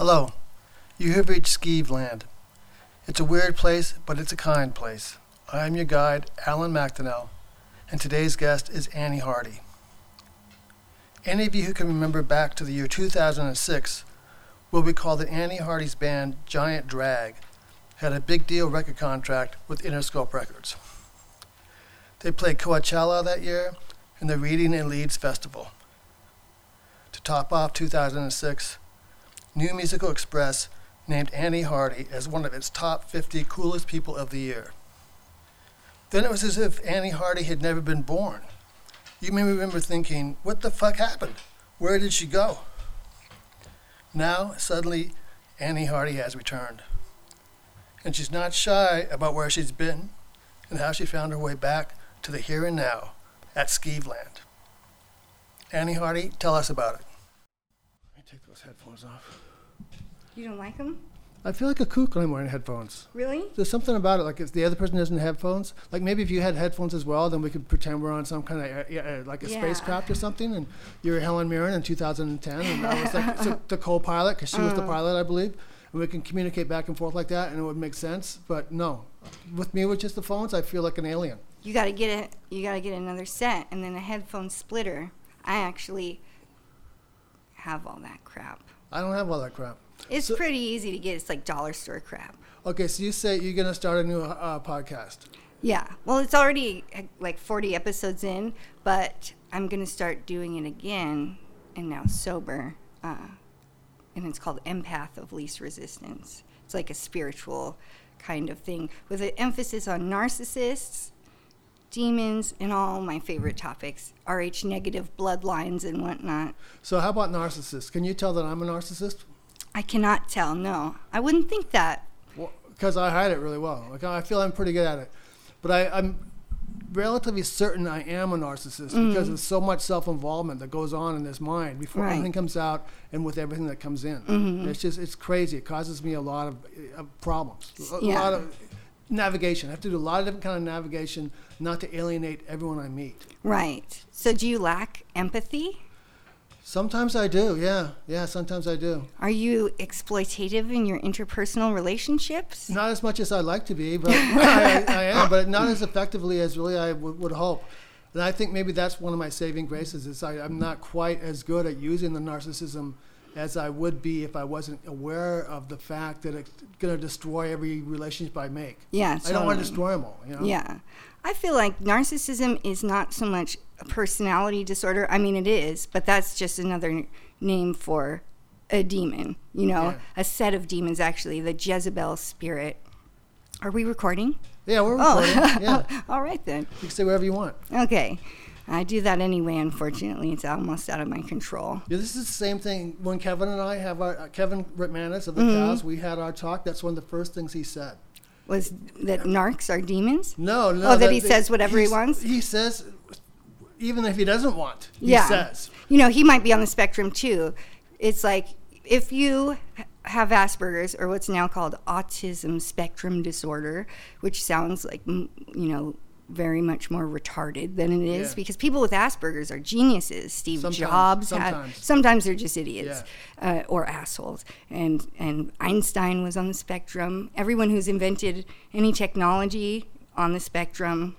Hello. You have reached Skeeve Land. It's a weird place, but it's a kind place. I am your guide, Alan McDonnell, and today's guest is Annie Hardy. Any of you who can remember back to the year 2006 will recall that Annie Hardy's band, Giant Drag, had a big deal record contract with Interscope Records. They played Coachella that year and the Reading and Leeds Festival. To top off 2006, New Musical Express named Annie Hardy as one of its top 50 coolest people of the year. Then it was as if Annie Hardy had never been born. You may remember thinking, what the fuck happened? Where did she go? Now, suddenly, Annie Hardy has returned. And she's not shy about where she's been and how she found her way back to the here and now at Skeeveland. Annie Hardy, tell us about it. Let me take those headphones off. You don't like them? I feel like a kook when I'm wearing headphones. Really? There's something about it. Like if the other person doesn't have headphones, like maybe if you had headphones as well, then we could pretend we're on some kind of uh, uh, like a Yeah. spacecraft or something. And you're Helen Mirren in 2010, and I was like so the co-pilot because she was the pilot, I believe. And we can communicate back and forth like that, and it would make sense. But no, with me with just the phones, I feel like an alien. You gotta get it. You gotta get another set and then a headphone splitter. I actually have all that crap. I don't have all that crap. It's So- pretty easy to get. It's like dollar store crap. Okay, so you say you're gonna start a new uh, podcast. Yeah. Well, it's already like 40 episodes in, but I'm gonna start doing it again, and now sober. Uh, and it's called Empath of Least Resistance. It's like a spiritual kind of thing with an emphasis on narcissists, demons, and all my favorite topics Rh negative bloodlines and whatnot. So how about narcissists? Can you tell that I'm a narcissist? I cannot tell, no. I wouldn't think that. because I hide it really well. Like I feel I'm pretty good at it, but I, I'm relatively certain I am a narcissist because there's so much self-involvement that goes on in this mind before Right. anything comes out and with everything that comes in. And It's just it's crazy. It causes me a lot of uh, problems, a, a Yeah. lot of navigation. I have to do a lot of different kind of navigation not to alienate everyone I meet. Right. So, do you lack empathy? Sometimes I do, yeah, yeah. Sometimes I do. Are you exploitative in your interpersonal relationships? Not as much as I'd like to be, but I, I am, but not as effectively as really I would, would hope. And I think maybe that's one of my saving graces is I, I'm not quite as good at using the narcissism as I would be if I wasn't aware of the fact that it's going to destroy every relationship I make. Yeah, I don't want to destroy them all. You know? Yeah. I feel like narcissism is not so much a personality disorder. I mean, it is, but that's just another name for a demon, you know, Yeah. a set of demons, actually, the Jezebel spirit. Are we recording? Yeah, we're Oh, recording. yeah, all right then. you can say whatever you want. Okay. I do that anyway, unfortunately. It's almost out of my control. Yeah, this is the same thing when Kevin and I have our uh, Kevin Rutmanis of the Mm-hmm. cows. We had our talk. That's one of the first things he said. Was that narcs are demons? No, no. Oh, that he says whatever he wants? He says, even if he doesn't want, he yeah. says. You know, he might be on the spectrum too. It's like if you have Asperger's or what's now called autism spectrum disorder, which sounds like, you know, very much more retarded than it is Yeah. because people with Asperger's are geniuses. Steve Sometimes, Jobs had sometimes. sometimes they're just idiots uh, or assholes. And and Einstein was on the spectrum. Everyone who's invented any technology on the spectrum.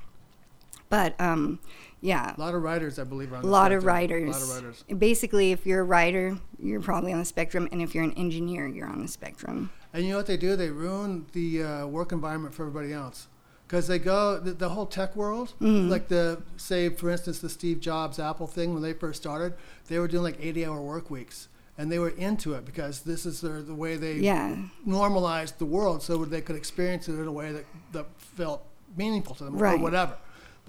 But um, yeah, A lot of writers, I believe, are on a the lot of writers. A lot of writers. Basically, if you're a writer, you're probably on the spectrum, and if you're an engineer, you're on the spectrum. And you know what they do? They ruin the uh, work environment for everybody else. Because they go, the, the whole tech world, Mm-hmm. like the, say, for instance, the Steve Jobs Apple thing, when they first started, they were doing like 80 hour work weeks. And they were into it because this is their, the way they Yeah. normalized the world so they could experience it in a way that, that felt meaningful to them Right. or whatever.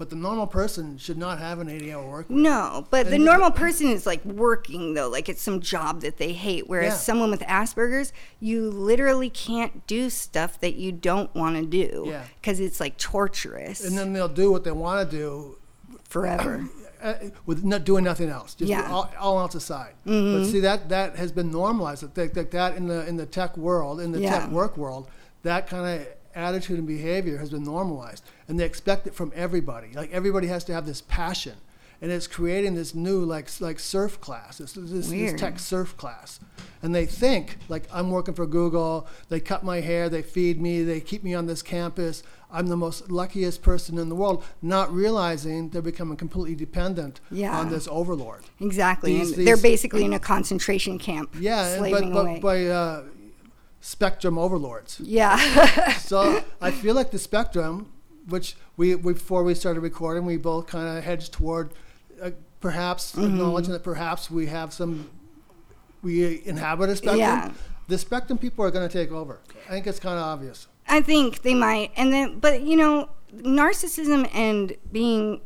But the normal person should not have an 80 hour work week. No, but the And- normal person is like working though, like it's some job that they hate. Whereas Yeah. someone with Asperger's, you literally can't do stuff that you don't want to do Yeah. because it's like torturous And then they'll do what they want to do forever. uh, with not doing nothing else, just Yeah. Mm-hmm. all, all else aside. But see that that has been normalized. That, that that in the in the tech world, in the Yeah. tech work world, that kind of attitude and behavior has been normalized, and they expect it from everybody. Like everybody has to have this passion, and it's creating this new like like serf class, this this, this tech serf class, and they think like I'm working for Google. They cut my hair, they feed me, they keep me on this campus. I'm the most luckiest person in the world, not realizing they're becoming completely dependent Yeah. on this overlord. Exactly. These- and they're these- basically in a concentration camp. Yeah, but, but by uh, spectrum overlords. yeah. so I feel like the spectrum, which we before we started recording, we both kind of hedged toward uh, perhaps Mm-hmm. acknowledging that perhaps we have some, we inhabit a spectrum. Yeah. The spectrum people are going to take over. I think it's kind of obvious. I think they might. And then, but you know, narcissism and being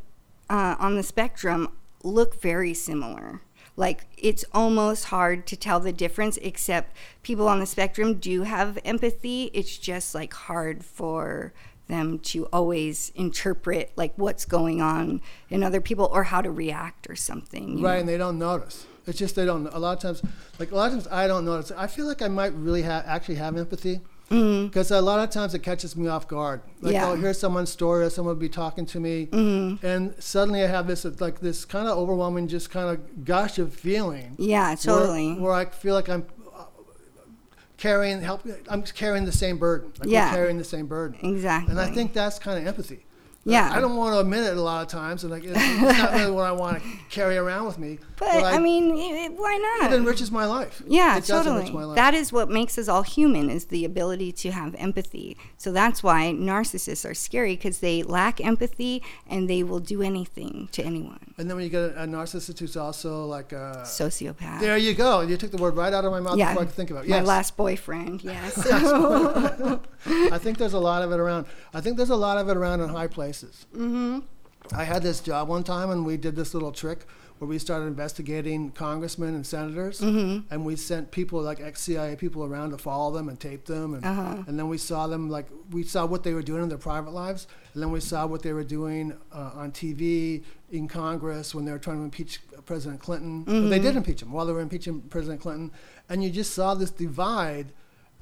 uh, on the spectrum look very similar. Like it's almost hard to tell the difference, except people on the spectrum do have empathy. It's just like hard for them to always interpret like what's going on in other people or how to react or something. Right, know? and they don't notice. It's just they don't. A lot of times, like a lot of times, I don't notice. I feel like I might really have actually have empathy because a lot of times it catches me off guard. Like Mm-hmm. Yeah. I'll hear someone's story, or someone will be talking to me, Mm-hmm. and suddenly I have this like this kind of overwhelming, just kind of gush of feeling. Yeah, totally. Where, I feel like I'm uh, carrying help. I'm carrying the same burden. Like Yeah. carrying the same burden. exactly. And I think that's kind of empathy. Yeah. I don't want to admit it a lot of times, and like it's, it's not really what I want to carry around with me. But, I, mean, i- why not? it enriches my life. Yeah, it does my totally. life. That is what makes us all human is the ability to have empathy. So that's why narcissists are scary because they lack empathy and they will do anything to anyone. and then when you get a, a narcissist who's also like a, Sociopath. there you go. You took the word right out of my mouth yeah. before I could think about it. My last boyfriend, yes. I think there's a lot of it around. I think there's a lot of it around in high places. Mm-hmm. I had this job one time, and we did this little trick where we started investigating congressmen and senators, Mm-hmm. and we sent people like ex-CIA people around to follow them and tape them, and Uh-huh. and then we saw them like we saw what they were doing in their private lives, and then we saw what they were doing uh, on TV in Congress when they were trying to impeach President Clinton. Mm-hmm. They did impeach him while they were impeaching President Clinton, and you just saw this divide,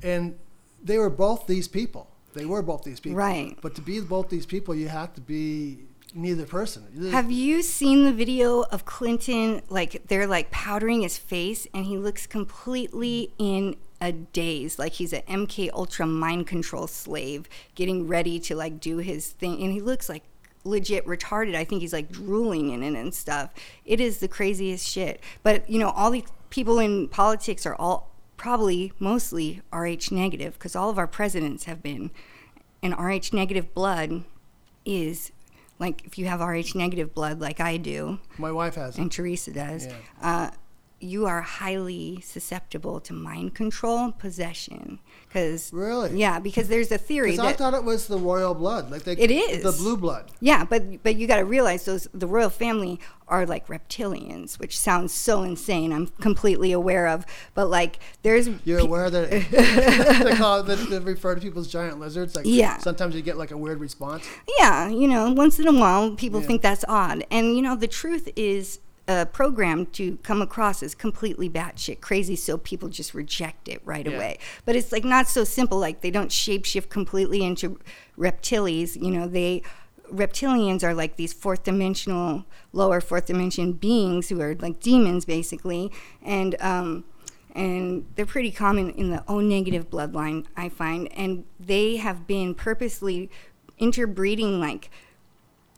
and they were both these people. They were both these people. Right. But to be both these people, you have to be neither person. Have you seen the video of Clinton? Like they're like powdering his face, and he looks completely in a daze, like he's an MK Ultra mind control slave, getting ready to like do his thing, and he looks like legit retarded. I think he's like drooling in it and stuff. It is the craziest shit. But you know, all these people in politics are all probably mostly Rh negative because all of our presidents have been, and Rh negative blood is like if you have Rh negative blood like I do My wife has it. and Teresa does, Yeah. uh, you are highly susceptible to mind control, and possession. Because Really? yeah, because there's a theory Because I thought it was the royal blood. Like they, It is. the blue blood. yeah, but but you got to realize those the royal family are like reptilians, which sounds so insane. I'm completely aware of, but like there's You're pe- aware that they call it, they, they refer to people as giant lizards. Like Yeah. sometimes you get like a weird response. Yeah, you know, once in a while people Yeah. think that's odd. And, you know, the truth is uh, programmed to come across as completely batshit crazy, so people just reject it right Yeah. away. But it's like not so simple. Like they don't shapeshift completely into reptilians. You know, they reptilians are like these fourth dimensional, lower fourth dimension beings who are like demons basically, and um, and they're pretty common in the O negative bloodline, I find, and they have been purposely interbreeding like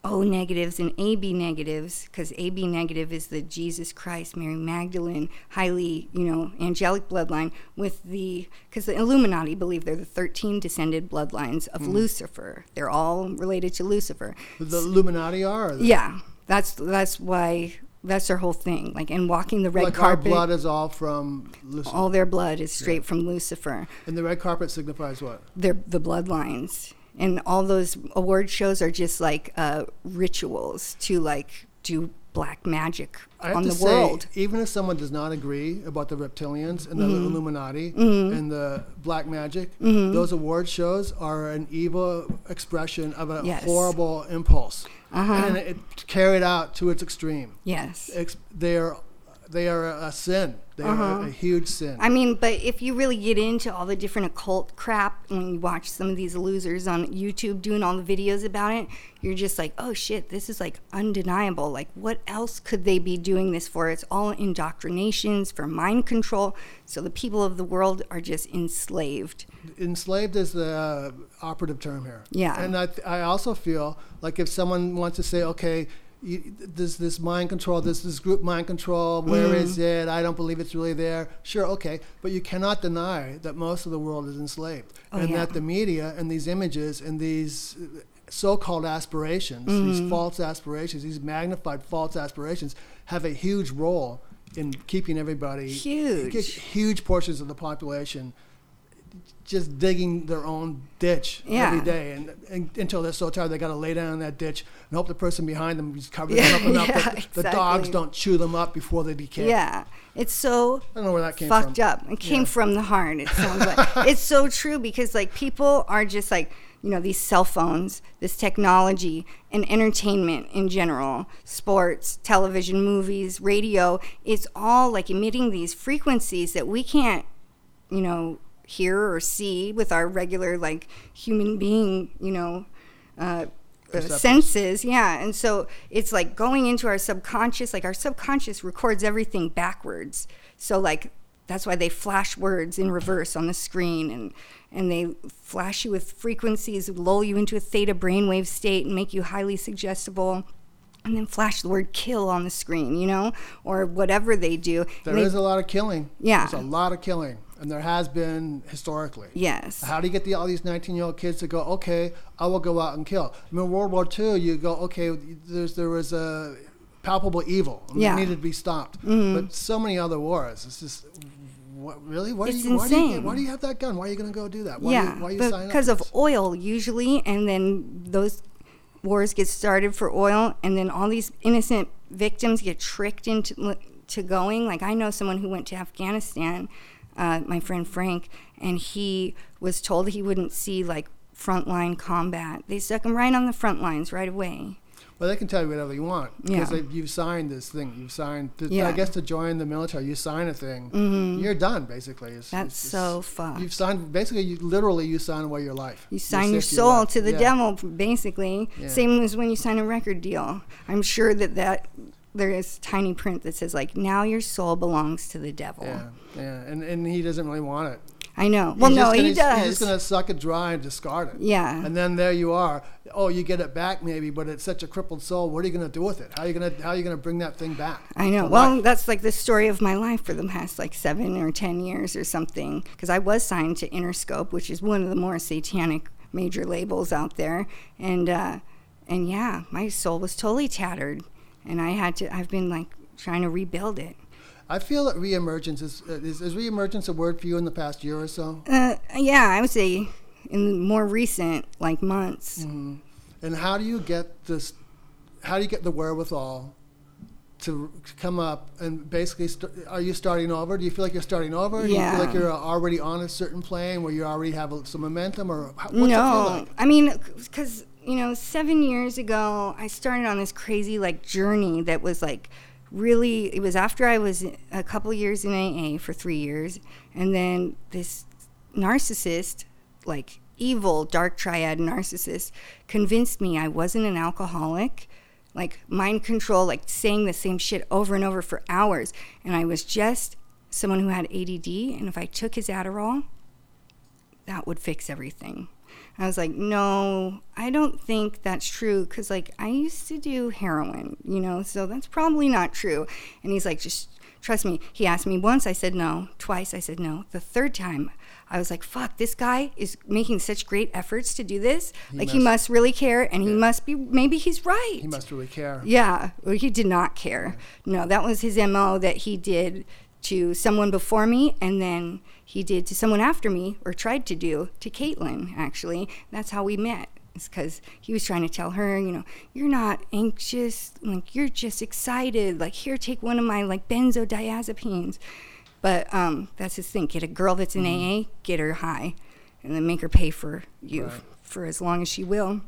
O negatives and AB negatives because AB negative is the Jesus Christ, Mary Magdalene, highly, you know, angelic bloodline with the, because the Illuminati believe they're the 13 descended bloodlines of hmm. Lucifer. They're all related to Lucifer. The Illuminati are. Yeah, that's, that's why, that's their whole thing. Like, and walking the red like our carpet, blood is all from Lucifer. all their blood is straight from Lucifer. and the red carpet signifies what? they're the bloodlines and all those award shows are just like uh, rituals to like do black magic on the say, world even if someone does not agree about the reptilians and the Mm-hmm. Illuminati and the black magic, those award shows are an evil expression of a Yes. horrible impulse, Uh-huh. and it carried out to its extreme. yes Ex- they're they are a, a sin. They are a, a huge sin. Uh-huh. I mean, but if you really get into all the different occult crap when you watch some of these losers on YouTube doing all the videos about it, you're just like, oh shit, this is like undeniable. Like, what else could they be doing this for? It's all indoctrinations for mind control. So the people of the world are just enslaved. enslaved is the uh, operative term here. Yeah. And I, th- I also feel like if someone wants to say, okay, you, this this mind control, this this group mind control, where is Mm-hmm. it? I don't believe it's really there. Sure, okay, but you cannot deny that most of the world is enslaved, Oh, and yeah. that the media and these images and these uh, so-called aspirations, these Mm-hmm. false aspirations, these magnified false aspirations, have a huge role in keeping everybody Huge. huge portions of the population just digging their own ditch Yeah. every day, and, and until they're so tired they got to lay down in that ditch and hope the person behind them is covering Yeah, them up enough yeah, that the dogs don't chew them up before they decay. Yeah. It's so I don't know where that came fucked from. up. It came Yeah. from the heart. It sounds like it's so true because like people are just like you know these cell phones, this technology, and entertainment in general, sports, television, movies, radio. It's all like emitting these frequencies that we can't, you know, hear or see with our regular like human being, you know. Uh, uh, senses yeah and so it's like going into our subconscious like our subconscious records everything backwards so like that's why they flash words in reverse on the screen and and they flash you with frequencies lull you into a theta brainwave state and make you highly suggestible and then flash the word kill on the screen you know or whatever they do There they- is a lot of killing. Yeah. There's a lot of killing, and there has been historically. yes How do you get the, all these 19 year old kids to go, okay, I will go out and kill? I mean, World War II, you go, okay, there's, there was a palpable evil. and Yeah. Mm-hmm. It needed to be stopped. But so many other wars, it's just, what, really? What It's do you, why, do you, insane. why do you have that gun? Why are you going to go do that? Why yeah, do you, why are you signing up because of oil usually, and then those wars get started for oil, and then all these innocent victims get tricked into to going. Like I know someone who went to Afghanistan, uh, my friend Frank, and he was told he wouldn't see like frontline combat. They stuck him right on the front lines right away. Well, they can tell you whatever you want because Yeah. you've signed this thing. You've signed, to, Yeah. I guess, to join the military. You sign a thing, Mm-hmm. you're done basically. It's, That's it's- so fucked. You've signed basically, you literally you sign away your life. You sign your soul to the Yeah. devil, basically. Same as when you sign a record deal. I'm sure that that there is tiny print that says like, "Now your soul belongs to the devil." Yeah, yeah, and and he doesn't really want it. I know. Well, He's no, gonna, he does. He's just gonna suck it dry and discard it. Yeah. And then there you are. Oh, you get it back maybe, but it's such a crippled soul. What are you gonna do with it? How are you gonna How are you gonna bring that thing back? I know. Well, life? that's like the story of my life for the past like seven or ten years or something. Because I was signed to Interscope, which is one of the more satanic major labels out there, and uh, and yeah, my soul was totally tattered, and I had to. I've been like trying to rebuild it. I feel that reemergence is, uh, is is reemergence a word for you in the past year or so? Uh, yeah, I would say in more recent like months. Mm-hmm. And how do you get this? How do you get the wherewithal to come up and basically? St- are you starting over? Do you feel like you're starting over? Do you feel like you're already on a certain plane where you already have some momentum, or how, what's it feel no, like? I mean, because you know, seven years ago, I started on this crazy like journey that was like really. It was after I was a couple years in AA for three years, and then this narcissist, like evil dark triad narcissist, convinced me I wasn't an alcoholic. Like mind control, like saying the same shit over and over for hours, and I was just someone who had ADD, and if I took his Adderall, that would fix everything. I was like, no, I don't think that's true because, like, I used to do heroin, you know, so that's probably not true. And he's like, just trust me. He asked me once, I said no. Twice, I said no. The third time, I was like, fuck, this guy is making such great efforts to do this. like, he must- must really care, and he must be, maybe he's right. He must really care. Yeah, well, he did not care. No, that was his MO that he did to someone before me, and then he did to someone after me, or tried to do to Caitlin, actually. That's how we met. It's because he was trying to tell her, you know, you're not anxious, like, you're just excited. Like, here, take one of my, like, benzodiazepines. But um, that's his thing. Get a girl that's in AA, get her high, and then make her pay for you Right. for as long as she will.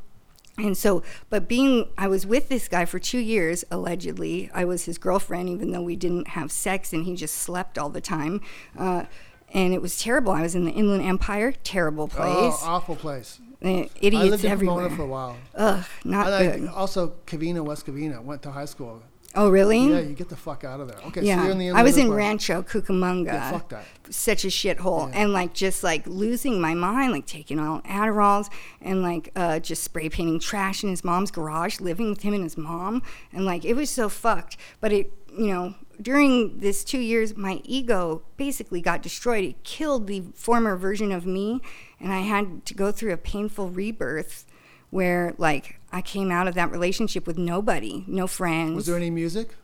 And so, but being, I was with this guy for two years, allegedly. I was his girlfriend, even though we didn't have sex and he just slept all the time. Uh, and it was terrible. I was in the Inland Empire, terrible place. Oh, awful place. Uh, I idiots lived in everywhere. Pomona for a while. Ugh, not And good. I also Covina, West Covina. Went to high school. Oh, really? Yeah, you get the fuck out of there. Okay, so Yeah, you're in the end. I was in Empire. Rancho Cucamonga. Yeah, fuck that. Such a shithole, Yeah. and like just like losing my mind, like taking all Adderalls, and like uh, just spray painting trash in his mom's garage, living with him and his mom, and like it was so fucked. But it, you know, during this two years, my ego basically got destroyed. It killed the former version of me, and I had to go through a painful rebirth, where like I came out of that relationship with nobody, no friends. Was there any music?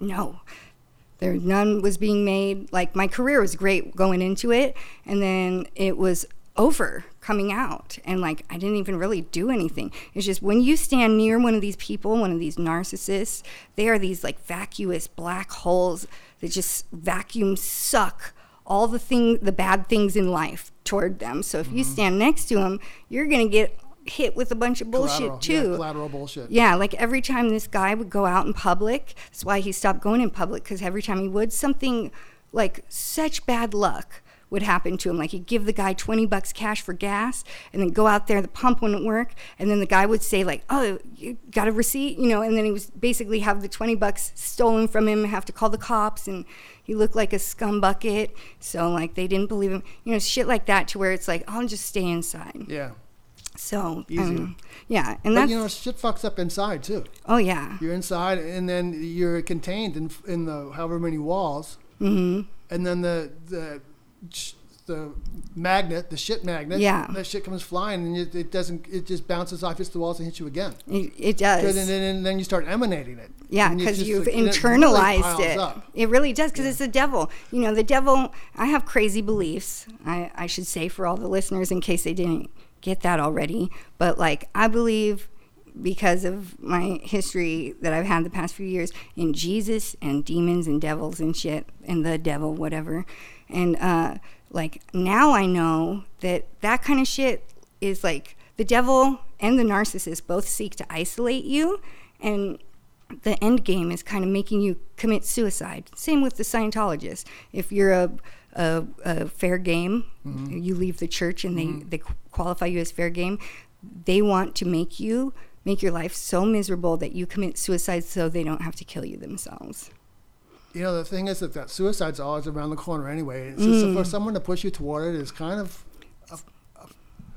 No. There none was being made. Like my career was great going into it and then it was over coming out and like I didn't even really do anything. It's just when you stand near one of these people, one of these narcissists, they are these like vacuous black holes that just vacuum suck all the thing the bad things in life toward them. So if you mm-hmm. stand next to them, you're going to get hit with a bunch of bullshit too. Yeah, collateral bullshit. Yeah, like every time this guy would go out in public, that's why he stopped going in public because every time he would, something like such bad luck would happen to him. Like he'd give the guy 20 bucks cash for gas and then go out there, the pump wouldn't work. And then the guy would say, like, oh, you got a receipt? You know, and then he was basically have the 20 bucks stolen from him, have to call the cops. And he looked like a scum bucket. So, like, they didn't believe him. You know, shit like that to where it's like, I'll just stay inside. Yeah. So, Easier. um, yeah. And But that's, you know, shit fucks up inside too. oh, yeah. You're inside, and then you're contained in in the however many walls, Mm-hmm. and then the the the magnet, the shit magnet, Yeah. that shit comes flying, and it, it doesn't. It just bounces off hits the walls and hits you again. It, it And does. then, and then you start emanating it. Yeah, because you've like- and it really internalized it. It really does, because it's the devil. You know, the devil. I have crazy beliefs. I, I should say for all the listeners, in case they didn't get that already. But like, I believe because of my history that I've had the past few years in Jesus and demons and devils and shit and the devil, whatever. And uh, like now I know that that kind of shit is like the devil and the narcissist both seek to isolate you and the end game is kind of making you commit suicide. Same with the Scientologists. If you're a, a, a fair game, you leave the church and they, they qualify you as fair game, they want to make you make your life so miserable that you commit suicide so they don't have to kill you themselves. You know, the thing is that, that suicide's always around the corner anyway. Just Mm. for someone to push you toward it is kind of a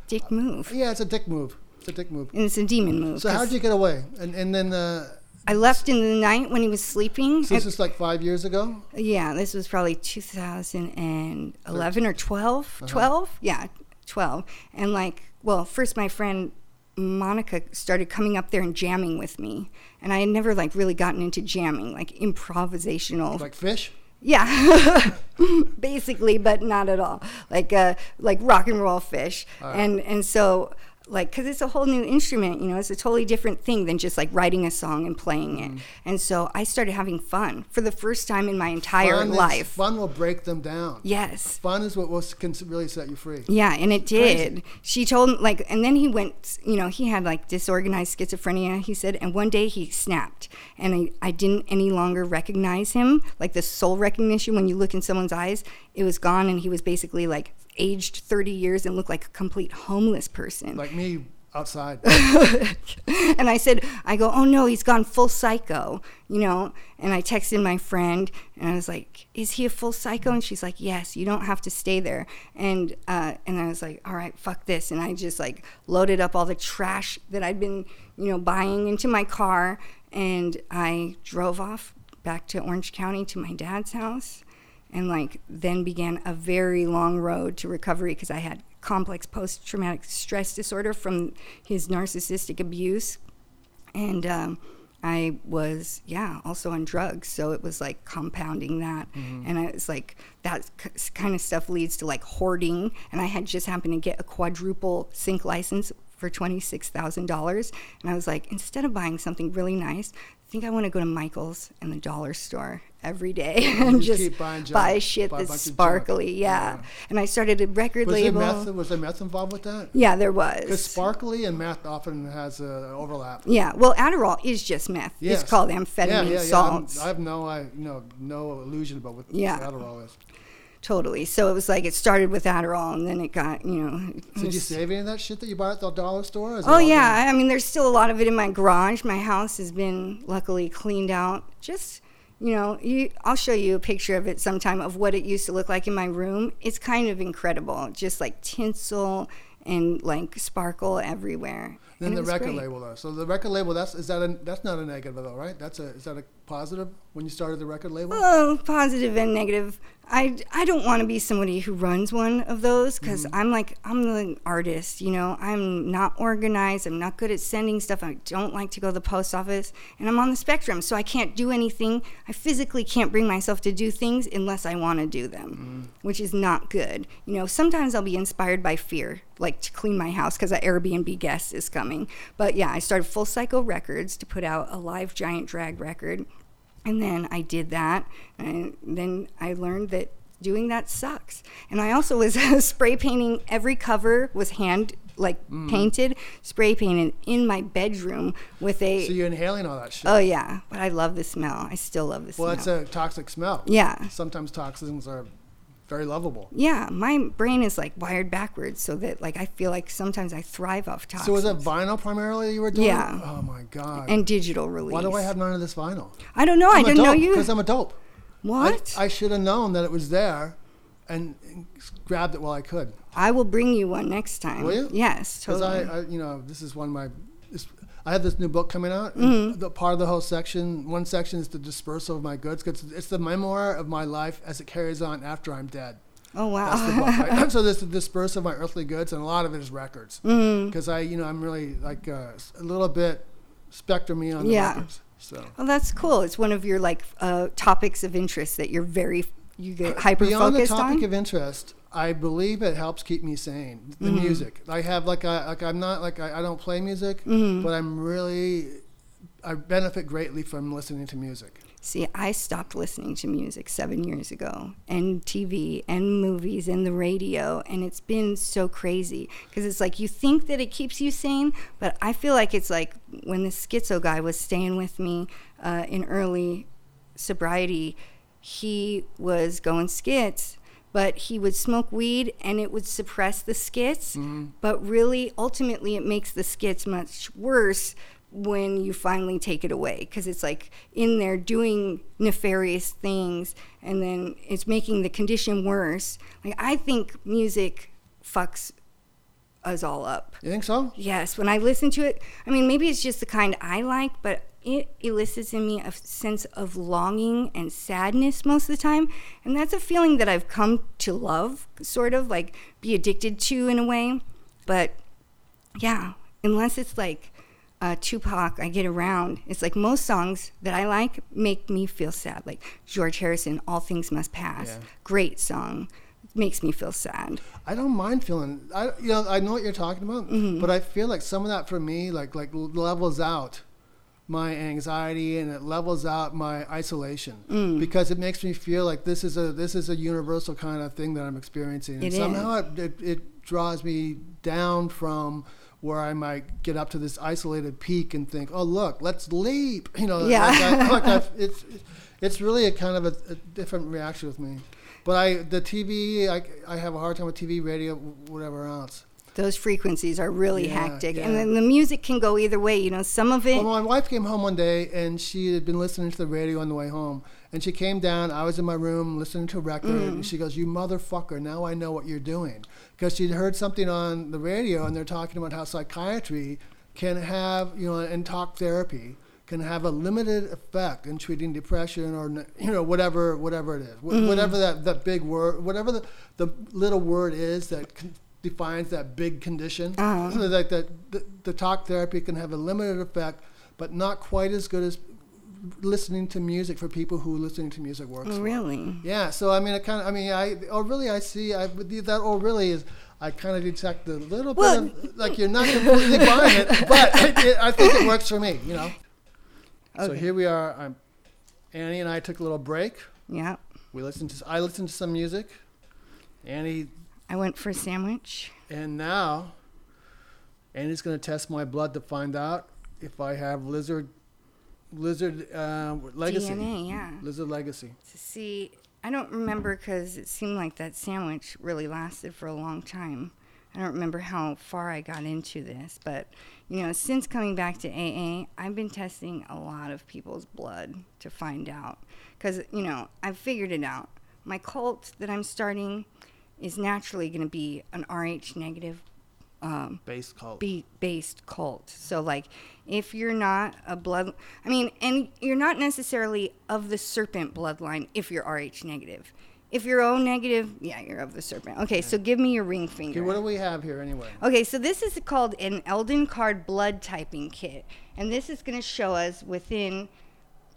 Dick move. yeah, it's a dick move. It's a dick move. And it's a demon move. So how'd you get away? And and then uh, I left in the night when he was sleeping. so this is like five years ago. Yeah, this was probably 2011 or 12. Uh-huh. 12? Yeah, 12. And like, well, first my friend Monica started coming up there and jamming with me. And I had never like really gotten into jamming, like improvisational. Like Phish. Yeah, basically, but not at all. Like uh, like rock and roll Phish, right. and and so like because it's a whole new instrument, you know, it's a totally different thing than just like writing a song and playing it. Mm-hmm. And so I started having fun for the first time in my entire Fun is- life. Fun will break them down. Yes. Fun is what will can really set you free. Yeah, and it Crazy. did. She told him like, and then he went. You know, he had like disorganized schizophrenia. He said, and one day he snapped, and I, I didn't any longer recognize him. Like the soul recognition, when you look in someone's eyes, it was gone, and he was basically like aged 30 years and looked like a complete homeless person. Like me outside. and I said, I go, oh no, he's gone full psycho, you know. And I texted my friend, and I was like, is he a full psycho? And she's like, yes, you don't have to stay there. And uh, and I was like, all right, fuck this. And I just like loaded up all the trash that I'd been, you know, buying into my car, and I drove off back to Orange County to my dad's house and like then began a very long road to recovery because I had complex post traumatic stress disorder from his narcissistic abuse. And um, I was, yeah, also on drugs. So it was like compounding that. And I was like, that k- kind of stuff leads to like hoarding. And I had just happened to get a quadruple sync license for $26,000. And I was like, instead of buying something really nice, I think I want to go to Michael's and the dollar store every day and just just buying junk, buy shit buy that's bunch of junk. sparkly. Yeah. Yeah. and I started a record Was there label. meth? Was there meth involved with that? Yeah, there Because was. sparkly and meth often has uh, overlap. Yeah, well, Adderall is just meth. Yes. It's called amphetamine Yeah, yeah, salts. I have no, I, you know, no illusion about what Yeah. Adderall is. totally. So it was like it started with Adderall, and then it got you know. did you save any of that shit that you bought at the dollar store? or is it Oh yeah, I mean, there's still a lot of it in my garage. My house has been luckily cleaned out. Just you know, you, I'll show you a picture of it sometime of what it used to look like in my room. It's kind of incredible, just like tinsel and like sparkle everywhere. It the record great. label though. So the record label that's is that a that's not a negative though, right? That's a is that a positive when you started the record label? Oh, positive and negative. I, I don't want to be somebody who runs one of those because mm-hmm. I'm like, I'm the artist, you know. I'm not organized. I'm not good at sending stuff. I don't like to go to the post office. And I'm on the spectrum, so I can't do anything. I physically can't bring myself to do things unless I want to do them, mm. which is not good. You know, sometimes I'll be inspired by fear, like to clean my house because an Airbnb guest is coming. But yeah, I started Full Cycle Records to put out a live giant drag record. And then I did that, and then I learned that doing that sucks. And I also was spray painting. Every cover was hand like mm. painted, spray painted in my bedroom with a. So you're inhaling all that shit. oh yeah, but I love the smell. I still love the well, smell. Well, it's a toxic smell. yeah, Sometimes toxins are very lovable. yeah. My brain is like wired backwards, so that like I feel like sometimes I thrive off toxins. So was it vinyl primarily you were doing? Yeah. Oh my god. and digital release. Why do I have none of this vinyl? I don't know. I didn't know you. Because I'm a dope. what? I, I should have known that it was there, and, grabbed it while I could. I will bring you one next time. Will you? Yes, Because totally. I, I, you know, this is one of my. This, I have this new book coming out. Mm-hmm. The part of the whole section, one section is the dispersal of my goods. 'cause it's the memoir of my life as it carries on after I'm dead. oh wow. Book. Right? so there's the dispersal of my earthly goods, and a lot of it is records. Mm-hmm. Because I, you know, I'm really like uh, a little bit spectrumy on the Yeah. records. So Well, that's cool. It's one of your like uh, topics of interest that you're very you get hyper beyond the topic on. of interest, I believe it helps keep me sane. The Mm-hmm. music. I have like I like I'm not like I, I don't play music, Mm-hmm. but I'm really I benefit greatly from listening to music. See, I stopped listening to music seven years ago, and TV, and movies, and the radio, and it's been so crazy because it's like you think that it keeps you sane, but I feel like it's like when the schizo guy was staying with me uh, in early sobriety, he was going skits. But he would smoke weed and it would suppress the skits. Mm-hmm. But really, ultimately, it makes the skits much worse when you finally take it away because it's like in there doing nefarious things and then it's making the condition worse. Like, I think music fucks us all up. You think so? Yes, when I listen to it, I mean, maybe it's just the kind I like, but it elicits in me a sense of longing and sadness most of the time. And that's a feeling that I've come to love, sort of like be addicted to in a way. But yeah, unless it's like uh, Tupac, I get around. It's like most songs that I like make me feel sad. Like George Harrison, All Things Must Pass. Yeah. Great song. Makes me feel sad. I don't mind feeling. I you know I know what you're talking about, Mm-hmm. but I feel like some of that for me like like levels out my anxiety and it levels out my isolation Mm. because it makes me feel like this is a this is a universal kind of thing that I'm experiencing. And It somehow it, it, it draws me down from where I might get up to this isolated peak and think, oh look, let's leap. You know, Yeah. like I, like it's it's really a kind of a, a different reaction with me. But I the TV I, I have a hard time with TV, radio, whatever else. Those frequencies are really Yeah, hectic. yeah. And then the music can go either way. You know, some of it. Well, my wife came home one day and she had been listening to the radio on the way home. And she came down. I was in my room listening to a record. Mm. And she goes, "You motherfucker! Now I know what you're doing." Because she'd heard something on the radio and they're talking about how psychiatry can have, you know, and talk therapy can have a limited effect in treating depression or you know whatever whatever it is Wh- Mm. whatever that, that big word whatever the, the little word is that con- defines that big condition Uh-huh. like that the, the talk therapy can have a limited effect but not quite as good as listening to music for people who listening to music works Oh, for. really? yeah so i mean it kind of i mean i oh really i see i that oh really is I kind of detect a little Well- bit of like you're not completely buying it, but it, it, I think it works for me, you know. So here we are. I'm Annie and I took a little break. Yeah. We listened to I listened to some music. Annie I went for a sandwich. and now Annie's going to test my blood to find out if I have lizard lizard uh, legacy. DNA, yeah. Lizard legacy. To see, I don't remember because it seemed like that sandwich really lasted for a long time. I don't remember how far I got into this, but you know, since coming back to AA, I've been testing a lot of people's blood to find out. Because, you know, I've figured it out. My cult that I'm starting is naturally going to be an RH negative um, Base cult. be based cult. So like if you're not a blood I mean and you're not necessarily of the serpent bloodline if you're RH negative. If you're O negative, yeah, you're of the serpent. Okay, so give me your ring finger. okay, what do we have here anyway? Okay, so this is called an Eldoncard blood typing kit. And this is going to show us within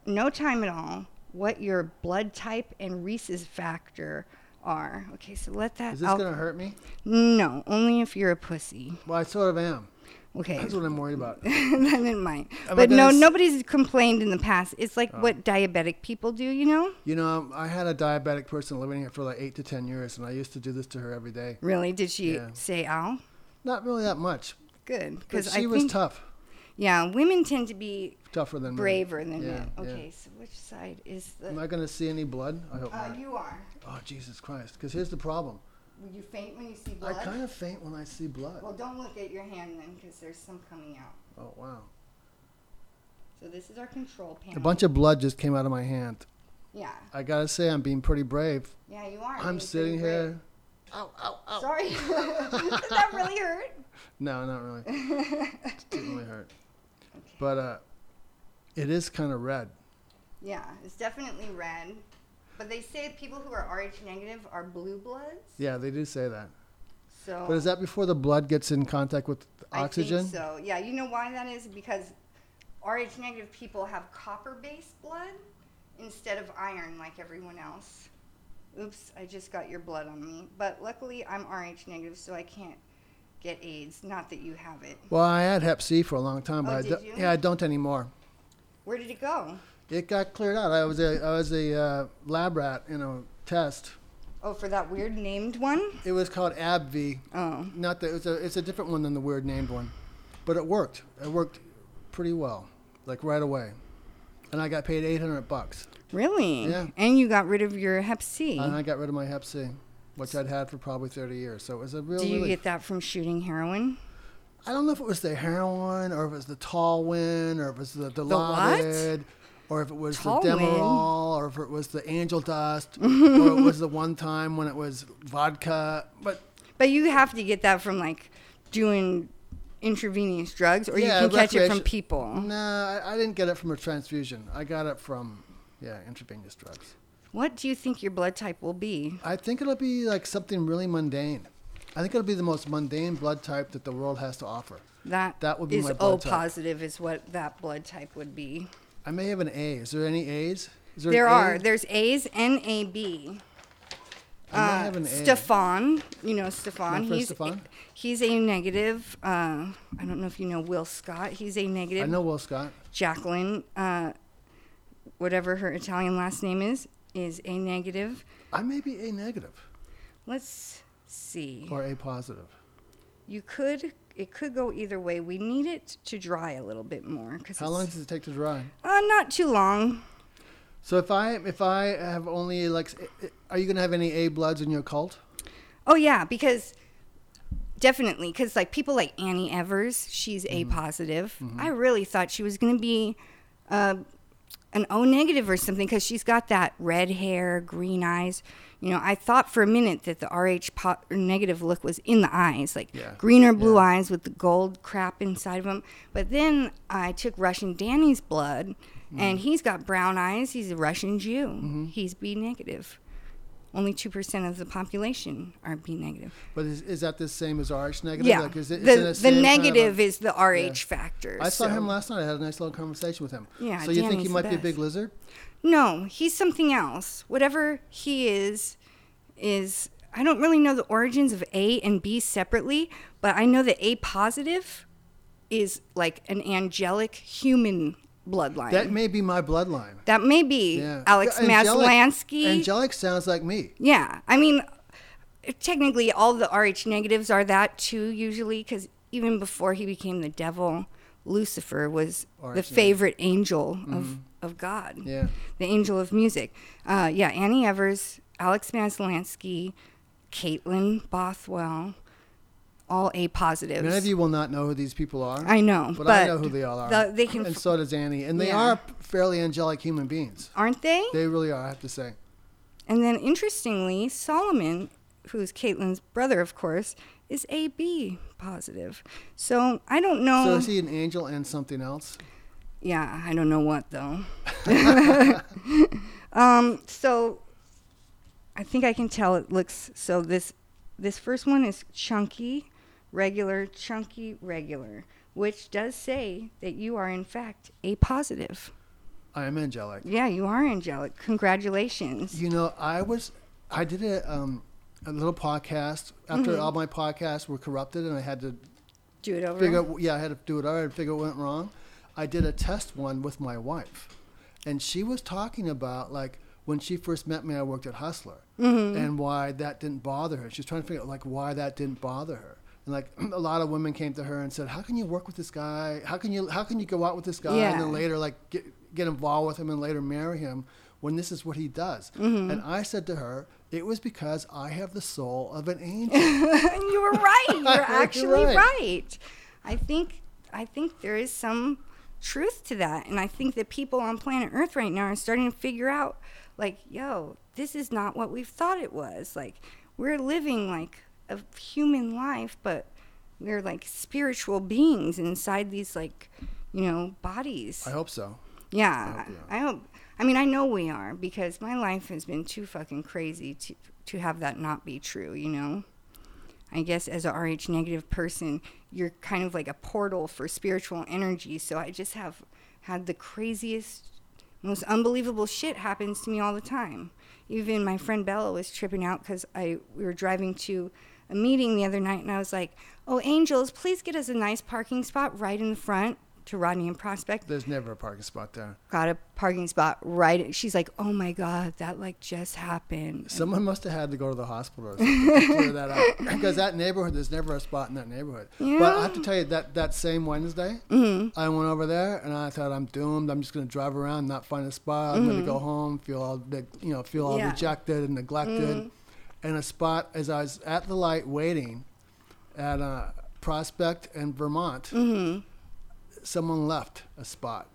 no time at all what your blood type and rhesus factor are. Okay, so let that Is this going to hurt me? No, only if you're a pussy. Well, I sort of am. Okay. That's what I'm worried about. then it might. Am but no, nobody's complained in the past. It's like Oh. what diabetic people do, you know? You know, um, I had a diabetic person living here for like eight to ten years, and I used to do this to her every day. Really? Did she Yeah. say ow? Not really that much, Good, because she was tough, yeah, women tend to be tougher than braver than Yeah, men. yeah. Okay, so which side is the? Am I going to see any blood? I hope uh, not. you are. Oh, Jesus Christ! Because here's the problem. Would you faint when you see blood? I kind of faint when I see blood. Well, don't look at your hand then, because there's some coming out. Oh wow! So this is our control panel. A bunch of blood just came out of my hand. Yeah, I gotta say, I'm being pretty brave. yeah, you are. I'm sitting brave. here. Ow, ow, ow. Sorry. Did that really hurt? No, not really. it didn't really hurt. But uh, it is kind of red. Yeah, it's definitely red. But they say people who are Rh negative are blue bloods. Yeah, they do say that. So But is that before the blood gets in contact with oxygen? I think so. Yeah, you know why that is? Because Rh negative people have copper based blood instead of iron like everyone else. Oops, I just got your blood on me. But luckily I'm Rh negative so I can't get AIDS. Not that you have it. Well, I had Hep C for a long time, but Oh, I did you? yeah, I don't anymore. Where did it go? It got cleared out. I was a I was a uh, lab rat in a test. Oh, for that weird named one? It was called AbbVie. Oh. Not that it's a it's a different one than the weird named one, but it worked. It worked pretty well, like right away, and I got paid eight hundred bucks, Really? Yeah. And you got rid of your Hep C. and I got rid of my Hep C, which I'd had for probably thirty years. So it was a real. Do you relief. get that from shooting heroin? I don't know if it was the heroin or if it was the tall Talwin or if it was the Dilaudid or if it was Talwin? the Demerol or if it was the Angel Dust or it was the one time when it was vodka. But But you have to get that from like doing intravenous drugs, or Yeah, you can catch it from people. no, I, I didn't get it from a transfusion. I got it from yeah intravenous drugs. What do you think your blood type will be? I think it'll be like something really mundane. I think it'll be the most mundane blood type that the world has to offer. That That would be my blood O type. positive is what that blood type would be. I may have an A. Is there any A's? Is There A? are. There's A's and AB. May Uh, have an A. Stefan, you know Stefan. He's Stefan? he's a negative. Uh, I don't know if you know Will Scott. He's a negative. I know Will Scott. Jacqueline, uh, whatever her Italian last name is, is a negative. I may be A negative Let's see. or A positive. You could. It could go either way. We need it to dry a little bit more. Cause How long does it take to dry? Uh, not too long. So if I if I have only like, are you gonna have any A bloods in your cult? Oh yeah, because definitely, because like people like Annie Evers, she's A Mm-hmm. positive. I really thought she was gonna be uh, an O negative or something because she's got that red hair, green eyes. You know, I thought for a minute that the RH po- negative look was in the eyes, like Yeah. green or blue Yeah. eyes with the gold crap inside of them. But then I took Russian Danny's blood, Mm-hmm. and he's got brown eyes. He's a Russian Jew. He's B negative. Only two percent of the population are B negative. But is, is that the same as RH negative? Yeah, Like, is it, the, the same kind of a- negative is the RH factor. I saw so- him last night. I had a nice little conversation with him. Yeah, So you think he Danny's might be a big lizard? No, he's something else. Whatever he is, is I don't really know the origins of A and B separately, but I know that A positive is like an angelic human bloodline. That may be my bloodline. That may be Yeah. Alex Angelic- Maslansky. Angelic sounds like me. Yeah, I mean, technically, all the Rh negatives are that too. Usually, because even before he became the devil, Lucifer was Rh the favorite angel of of God. Mm-hmm. Yeah. the angel of music. Uh, yeah, Annie Evers, Alex Maslansky, Caitlin Bothwell, all A positives. Many of you will not know who these people are. I know, but, but, I know who they all are. the- they can, and so does Annie. And they Yeah. are fairly angelic human beings. aren't they? They really are, I have to say. And then interestingly, Solomon, who's Caitlin's brother, of course, is AB positive. So I don't know. So is he an angel and something else? Yeah, I don't know what though. um, so I think I can tell it looks so this this first one is chunky, regular, chunky, regular, which does say that you are in fact a positive. I am angelic. Yeah, you are angelic. Congratulations. You know, I was, I did a, um, a little podcast after Mm-hmm. all my podcasts were corrupted and I had to Do it over. figure yeah, I had to do it. Had to figure what went wrong. I did a test one with my wife, and she was talking about like when she first met me, I worked at Hustler, Mm-hmm. and why that didn't bother her. She was trying to figure out like why that didn't bother her. And like a lot of women came to her and said, "How can you work with this guy? How can you how can you go out with this guy and then later like get get involved with him and later marry him when this is what he does?" Mm-hmm. And I said to her, "It was because I have the soul of an angel." And you were right. You're actually right. right. I think I think there is some truth to that, and I think that people on planet Earth right now are starting to figure out, like, yo, this is not what we've thought it was. Like, we're living like a human life, but we're like spiritual beings inside these like, you know, bodies. I hope so. Yeah, hope we are. I hope. I mean, I know we are because my life has been too fucking crazy to to have that not be true. You know. I guess as a RH negative person, you're kind of like a portal for spiritual energy. So I just have had the craziest, most unbelievable shit happens to me all the time. Even my friend Bella was tripping out because I we were driving to a meeting the other night, and I was like, "Oh, angels, please get us a nice parking spot right in the front to Rodney and Prospect." There's never a parking spot there. got a parking spot right. She's like, "Oh my god, that like just happened." Someone must have had to go to the hospital or something to clear that up. Because that neighborhood, there's never a spot in that neighborhood. But I have to tell you that that same Wednesday, Mm-hmm. I went over there and I thought I'm doomed. I'm just going to drive around, not find a spot. I'm going to go home, feel all you know, feel all Mm-hmm. Yeah. Mm-hmm. rejected and neglected. And a spot as I was at the light waiting at uh, Prospect and Vermont, Mm-hmm. someone left a spot.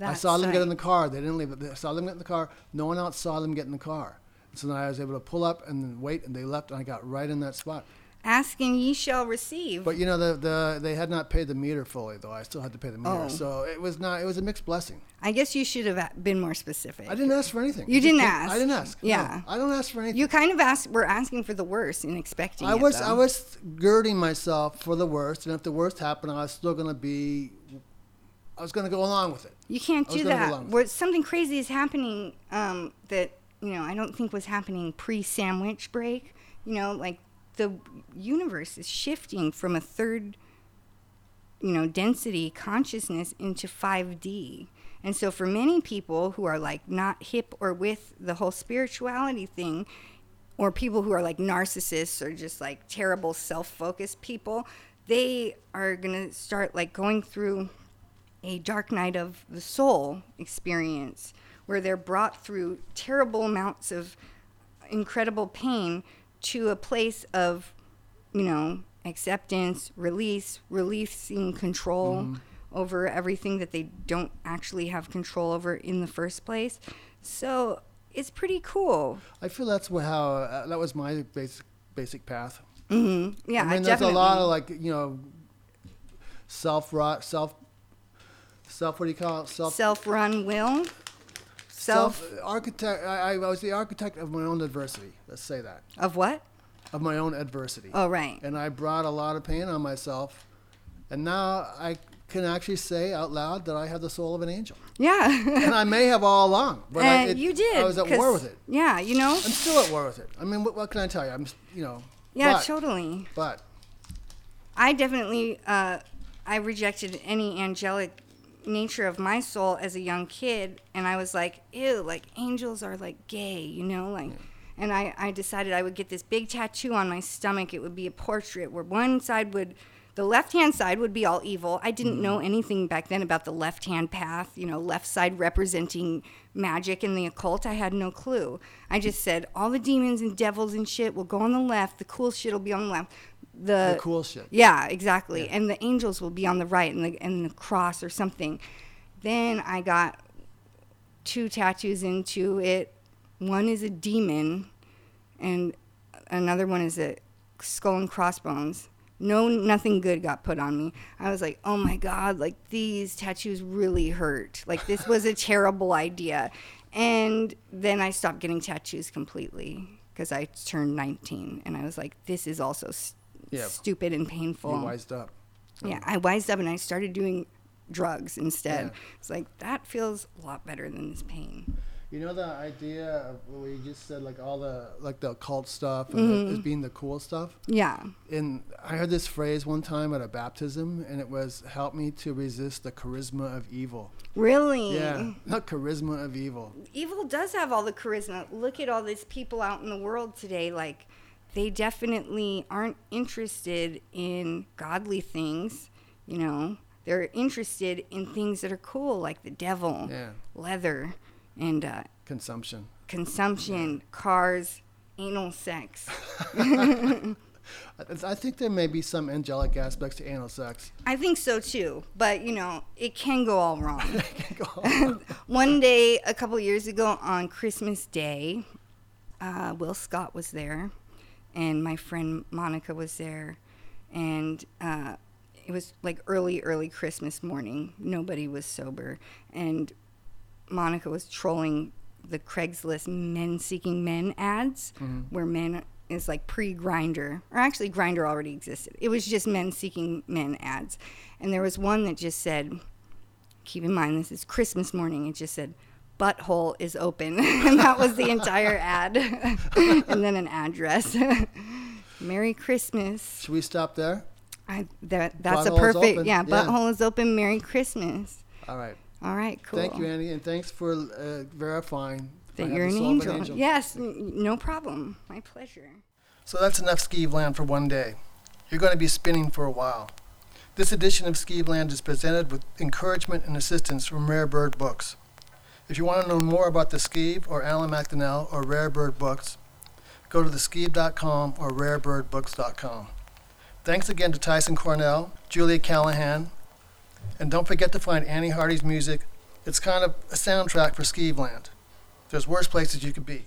I saw them get in the car. They didn't leave it. I saw them get in the car. No one else saw them get in the car. So then I was able to pull up and then wait, and they left, and I got right in that spot. Asking ye shall receive. But you know, the, the they had not paid the meter fully, though. I still had to pay the meter, Oh. so it was not. It was a mixed blessing. I guess you should have been more specific. I didn't ask for anything. You didn't ask. I didn't ask. No, Yeah. I don't ask for anything. You kind of asked. We're asking for the worst and expecting. I it, was. I was girding myself for the worst, and if the worst happened, I was still going to be. I was going to go along with it. You can't do that. Where something crazy is happening um, that you know I don't think was happening pre-sandwich break. You know, like the universe is shifting from a third, you know, density consciousness into 5D. And so for many people who are like not hip or with the whole spirituality thing, or people who are like narcissists or just like terrible self-focused people, they are going to start like going through a dark night of the soul experience where they're brought through terrible amounts of incredible pain to a place of you know acceptance release releasing control over everything that they don't actually have control over in the first place so it's pretty cool I feel that's how uh, that was my basic basic path. hmm yeah I mean, there's a lot of like you know, self self, self. What do you call it? Self. self-run will self, architect. I, I was the architect of my own adversity. Let's say that of what of my own adversity. oh right And I brought a lot of pain on myself, and now I can actually say out loud that I have the soul of an angel. yeah and I may have all along, but I, it- you did I was at war with it. yeah you know I'm still at war with it. I mean, what, what can I tell you? I'm, you know. yeah but, totally But I definitely uh, I rejected any angelic nature of my soul as a young kid, and I was like, ew, like angels are like gay, you know, like. And I, I decided I would get this big tattoo on my stomach. It would be a portrait where one side would, the left hand side would be all evil. I didn't mm. know anything back then about the left hand path, you know, left side representing magic and the occult. I had no clue. I just said all the demons and devils and shit will go on the left, the cool shit will be on the left. The, The cool shit. yeah, exactly. And the angels will be on the right and the and the cross or something. Then I got two tattoos into it. One is a demon and another one is a skull and crossbones. No nothing good got put on me. I was like, "Oh my god, like these tattoos really hurt. Like this was a terrible idea." And then I stopped getting tattoos completely because I turned 19 and I was like, "This is also s Yeah. stupid and painful." You wised up. Yeah, I wised up and I started doing drugs instead. Yeah. It's like that feels a lot better than this pain. You know the idea of where you just said like all the like the occult stuff and Mm-hmm. the, as being the cool stuff. Yeah. And I heard this phrase one time at a baptism, and it was "Help me to resist the charisma of evil." Really? Yeah, not charisma of evil. Evil does have all the charisma. Look at all these people out in the world today like they definitely aren't interested in godly things, you know. They're interested in things that are cool like the devil, Yeah, leather, and uh, consumption. consumption, cars, anal sex. I, I think there may be some angelic aspects to anal sex. I think so too, but you know, it can go all wrong. One day, a couple years ago on Christmas Day, uh, Will Scott was there, and my friend Monica was there, and uh, it was like early, early Christmas morning. Nobody was sober, and Monica was trolling the Craigslist men seeking men ads, where men is like pre Grindr, or actually Grindr already existed. It was just men seeking men ads, and there was one that just said, "Keep in mind this is Christmas morning." It just said. Butthole is open, and that was the entire ad, and then an address. Merry Christmas. Should we stop there? I that that's Butthole a perfect yeah. Yeah. Butthole is open. Merry Christmas. All right. All right, cool. Thank you, Annie, and thanks for uh, verifying that you're an soul of angel. Yes, n- no problem. My pleasure. So that's enough Skeevland for one day. You're going to be spinning for a while. This edition of Skeevland is presented with encouragement and assistance from Rare Bird Books. If you want to know more about the Skeeve or Allan MacDonell or Rare Bird Books, go to theskeeve.com or rarebirdbooks.com. Thanks again to Tyson Cornell, Julia Callahan, and don't forget to find Annie Hardy's music. It's kind of a soundtrack for Skeevland. There's worse places you could be.